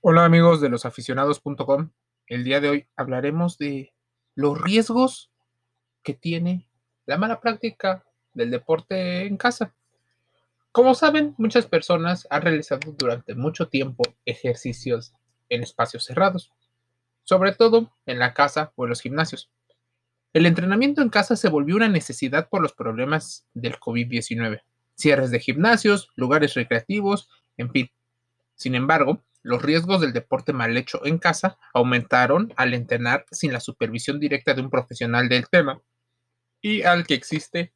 Hola amigos de losaficionados.com. El día de hoy hablaremos de los riesgos que tiene la mala práctica del deporte en casa. Como saben, muchas personas han realizado durante mucho tiempo ejercicios en espacios cerrados, sobre todo en la casa o en los gimnasios. El entrenamiento en casa se volvió una necesidad por los problemas del COVID-19, cierres de gimnasios, lugares recreativos, en fin. Sin embargo, los riesgos del deporte mal hecho en casa aumentaron al entrenar sin la supervisión directa de un profesional del tema y al que existe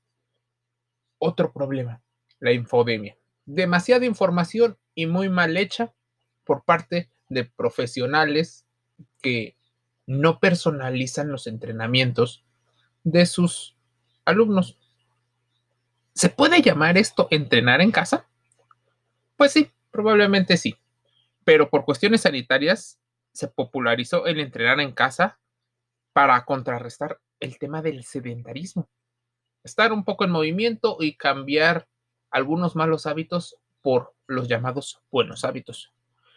otro problema, la infodemia. Demasiada información y muy mal hecha por parte de profesionales que no personalizan los entrenamientos de sus alumnos. ¿Se puede llamar esto entrenar en casa? Pues sí, probablemente sí pero por cuestiones sanitarias se popularizó el entrenar en casa para contrarrestar el tema del sedentarismo. Estar un poco en movimiento y cambiar algunos malos hábitos por los llamados buenos hábitos.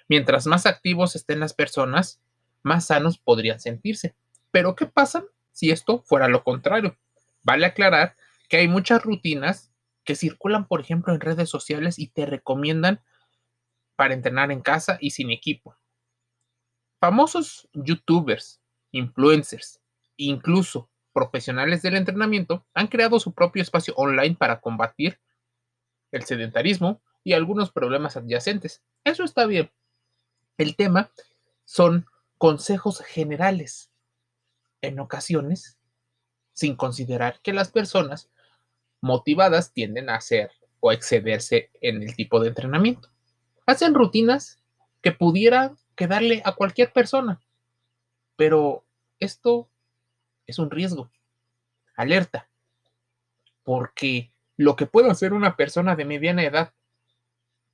Mientras más activos estén las personas, más sanos podrían sentirse. Pero ¿qué pasa si esto fuera lo contrario? Vale aclarar que hay muchas rutinas que circulan, por ejemplo, en redes sociales y te recomiendan para entrenar en casa y sin equipo. Famosos youtubers, influencers, incluso profesionales del entrenamiento han creado su propio espacio online para combatir el sedentarismo y algunos problemas adyacentes. Eso está bien. El tema son consejos generales, en ocasiones, sin considerar que las personas motivadas tienden a hacer o excederse en el tipo de entrenamiento. Hacen rutinas que pudiera quedarle a cualquier persona, pero esto es un riesgo. Alerta, porque lo que puede hacer una persona de mediana edad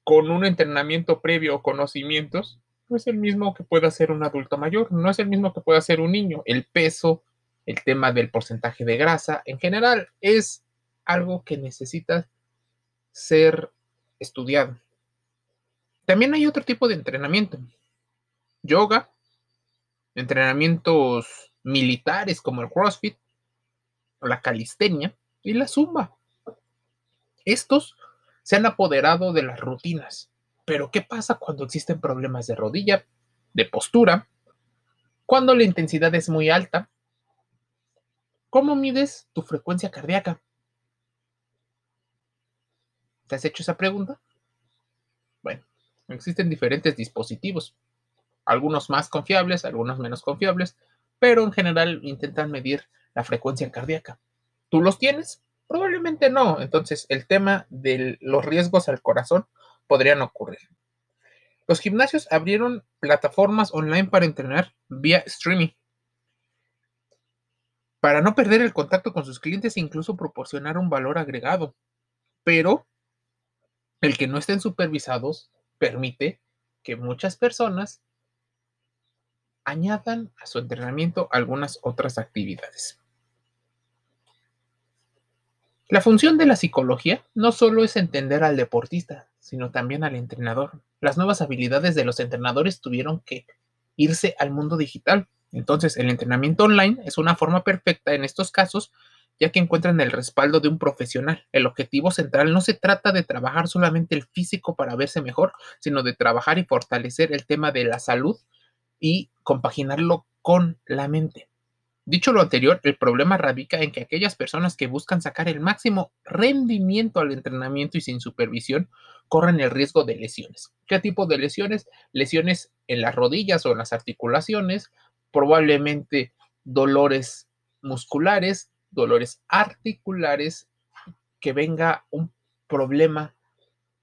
con un entrenamiento previo o conocimientos no es el mismo que puede hacer un adulto mayor, no es el mismo que puede hacer un niño. El peso, el tema del porcentaje de grasa, en general es algo que necesita ser estudiado. También hay otro tipo de entrenamiento. Yoga, entrenamientos militares como el CrossFit, la calistenia y la zumba. Estos se han apoderado de las rutinas. Pero ¿qué pasa cuando existen problemas de rodilla, de postura? Cuando la intensidad es muy alta. ¿Cómo mides tu frecuencia cardíaca? ¿Te has hecho esa pregunta? Existen diferentes dispositivos, algunos más confiables, algunos menos confiables, pero en general intentan medir la frecuencia cardíaca. ¿Tú los tienes? Probablemente no. Entonces, el tema de los riesgos al corazón podrían ocurrir. Los gimnasios abrieron plataformas online para entrenar vía streaming. Para no perder el contacto con sus clientes e incluso proporcionar un valor agregado. Pero el que no estén supervisados permite que muchas personas añadan a su entrenamiento algunas otras actividades. La función de la psicología no solo es entender al deportista, sino también al entrenador. Las nuevas habilidades de los entrenadores tuvieron que irse al mundo digital. Entonces, el entrenamiento online es una forma perfecta en estos casos ya que encuentran el respaldo de un profesional. El objetivo central no se trata de trabajar solamente el físico para verse mejor, sino de trabajar y fortalecer el tema de la salud y compaginarlo con la mente. Dicho lo anterior, el problema radica en que aquellas personas que buscan sacar el máximo rendimiento al entrenamiento y sin supervisión corren el riesgo de lesiones. ¿Qué tipo de lesiones? Lesiones en las rodillas o en las articulaciones, probablemente dolores musculares, dolores articulares, que venga un problema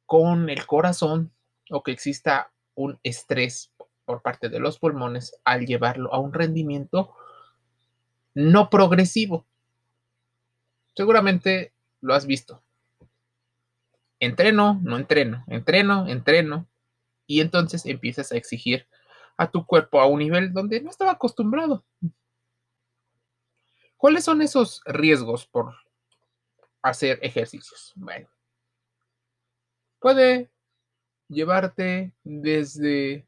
con el corazón o que exista un estrés por parte de los pulmones al llevarlo a un rendimiento no progresivo. Seguramente lo has visto. Entreno, no entreno, entreno, entreno. Y entonces empiezas a exigir a tu cuerpo a un nivel donde no estaba acostumbrado. ¿Cuáles son esos riesgos por hacer ejercicios? Bueno, puede llevarte desde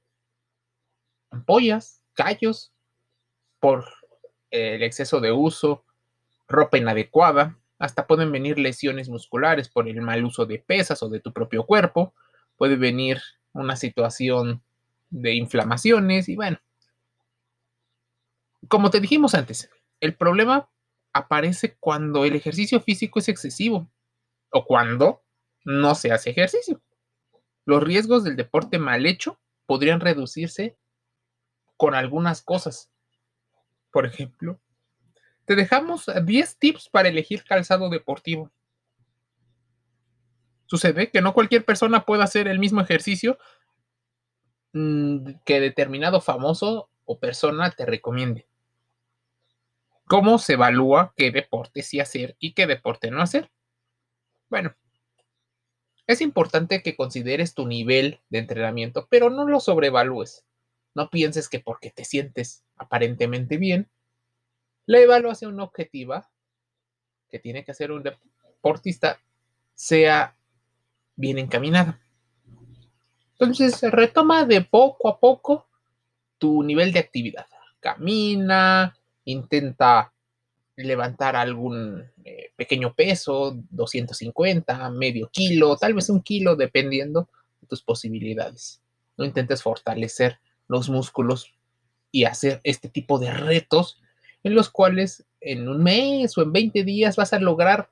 ampollas, callos, por el exceso de uso, ropa inadecuada, hasta pueden venir lesiones musculares por el mal uso de pesas o de tu propio cuerpo, puede venir una situación de inflamaciones y bueno, como te dijimos antes, el problema aparece cuando el ejercicio físico es excesivo o cuando no se hace ejercicio. Los riesgos del deporte mal hecho podrían reducirse con algunas cosas. Por ejemplo, te dejamos 10 tips para elegir calzado deportivo. Sucede que no cualquier persona puede hacer el mismo ejercicio mm, que determinado famoso o persona te recomiende. ¿Cómo se evalúa qué deporte sí hacer y qué deporte no hacer? Bueno, es importante que consideres tu nivel de entrenamiento, pero no lo sobrevalúes. No pienses que porque te sientes aparentemente bien, la evaluación objetiva que tiene que hacer un deportista sea bien encaminada. Entonces, retoma de poco a poco tu nivel de actividad. Camina, intenta levantar algún eh, pequeño peso, 250, medio kilo, tal vez un kilo, dependiendo de tus posibilidades. No intentes fortalecer los músculos y hacer este tipo de retos en los cuales en un mes o en 20 días vas a lograr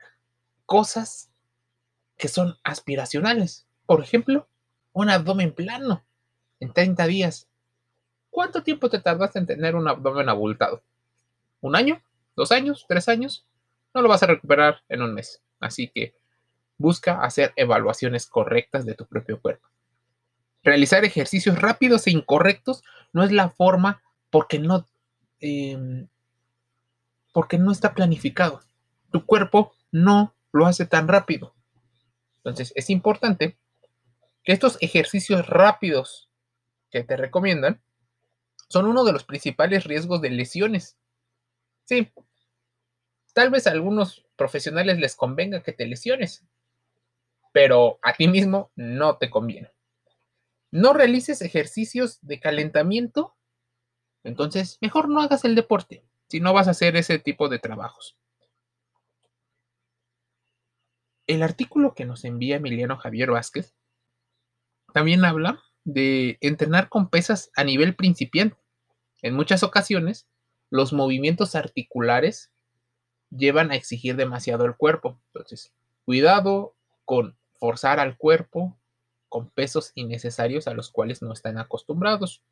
cosas que son aspiracionales. Por ejemplo, un abdomen plano en 30 días. ¿Cuánto tiempo te tardaste en tener un abdomen abultado? ¿Un año? ¿Dos años? ¿Tres años? No lo vas a recuperar en un mes. Así que busca hacer evaluaciones correctas de tu propio cuerpo. Realizar ejercicios rápidos e incorrectos no es la forma porque no, em, porque no está planificado. Tu cuerpo no lo hace tan rápido. Entonces es importante que estos ejercicios rápidos que te recomiendan son uno de los principales riesgos de lesiones Sí, tal vez a algunos profesionales les convenga que te lesiones, pero a ti mismo no te conviene. No realices ejercicios de calentamiento, entonces mejor no hagas el deporte si no vas a hacer ese tipo de trabajos. El artículo que nos envía Emiliano Javier Vázquez también habla de entrenar con pesas a nivel principiante. En muchas ocasiones, los movimientos articulares llevan a exigir demasiado el cuerpo. Entonces, cuidado con forzar al cuerpo con pesos innecesarios a los cuales no están acostumbrados.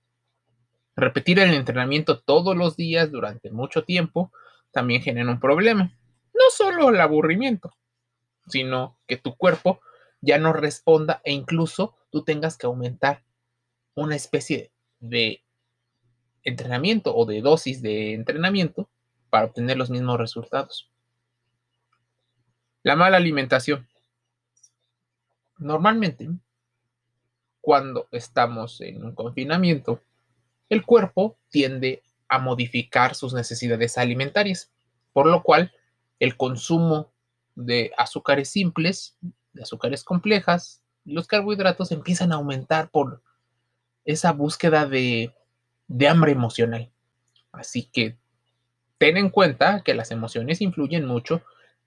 Repetir el entrenamiento todos los días durante mucho tiempo también genera un problema. No solo el aburrimiento, sino que tu cuerpo ya no responda e incluso tú tengas que aumentar una especie de entrenamiento o de dosis de entrenamiento para obtener los mismos resultados. La mala alimentación. Normalmente, cuando estamos en un confinamiento, el cuerpo tiende a modificar sus necesidades alimentarias, por lo cual el consumo de azúcares simples, de azúcares complejas, los carbohidratos empiezan a aumentar por esa búsqueda de de hambre emocional. Así que ten en cuenta que las emociones influyen mucho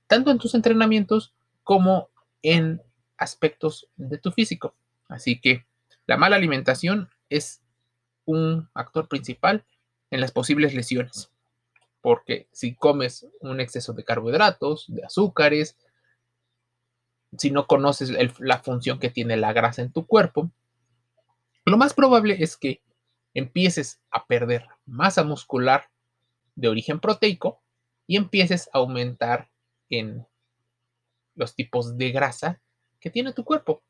tanto en tus entrenamientos como en aspectos de tu físico. Así que la mala alimentación es un actor principal en las posibles lesiones. Porque si comes un exceso de carbohidratos, de azúcares, si no conoces la función que tiene la grasa en tu cuerpo, lo más probable es que empieces a perder masa muscular de origen proteico y empieces a aumentar en los tipos de grasa que tiene tu cuerpo.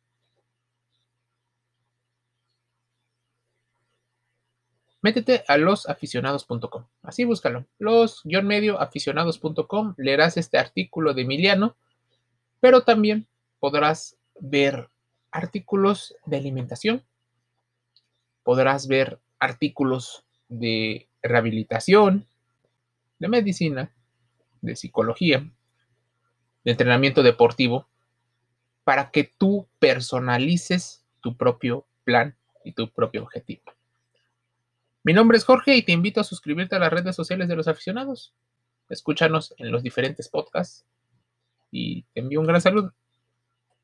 Métete a losaficionados.com. Así búscalo. Los-medioaficionados.com. Leerás este artículo de Emiliano, pero también podrás ver artículos de alimentación. Podrás ver artículos de rehabilitación, de medicina, de psicología, de entrenamiento deportivo, para que tú personalices tu propio plan y tu propio objetivo. Mi nombre es Jorge y te invito a suscribirte a las redes sociales de los aficionados. Escúchanos en los diferentes podcasts y te envío un gran saludo.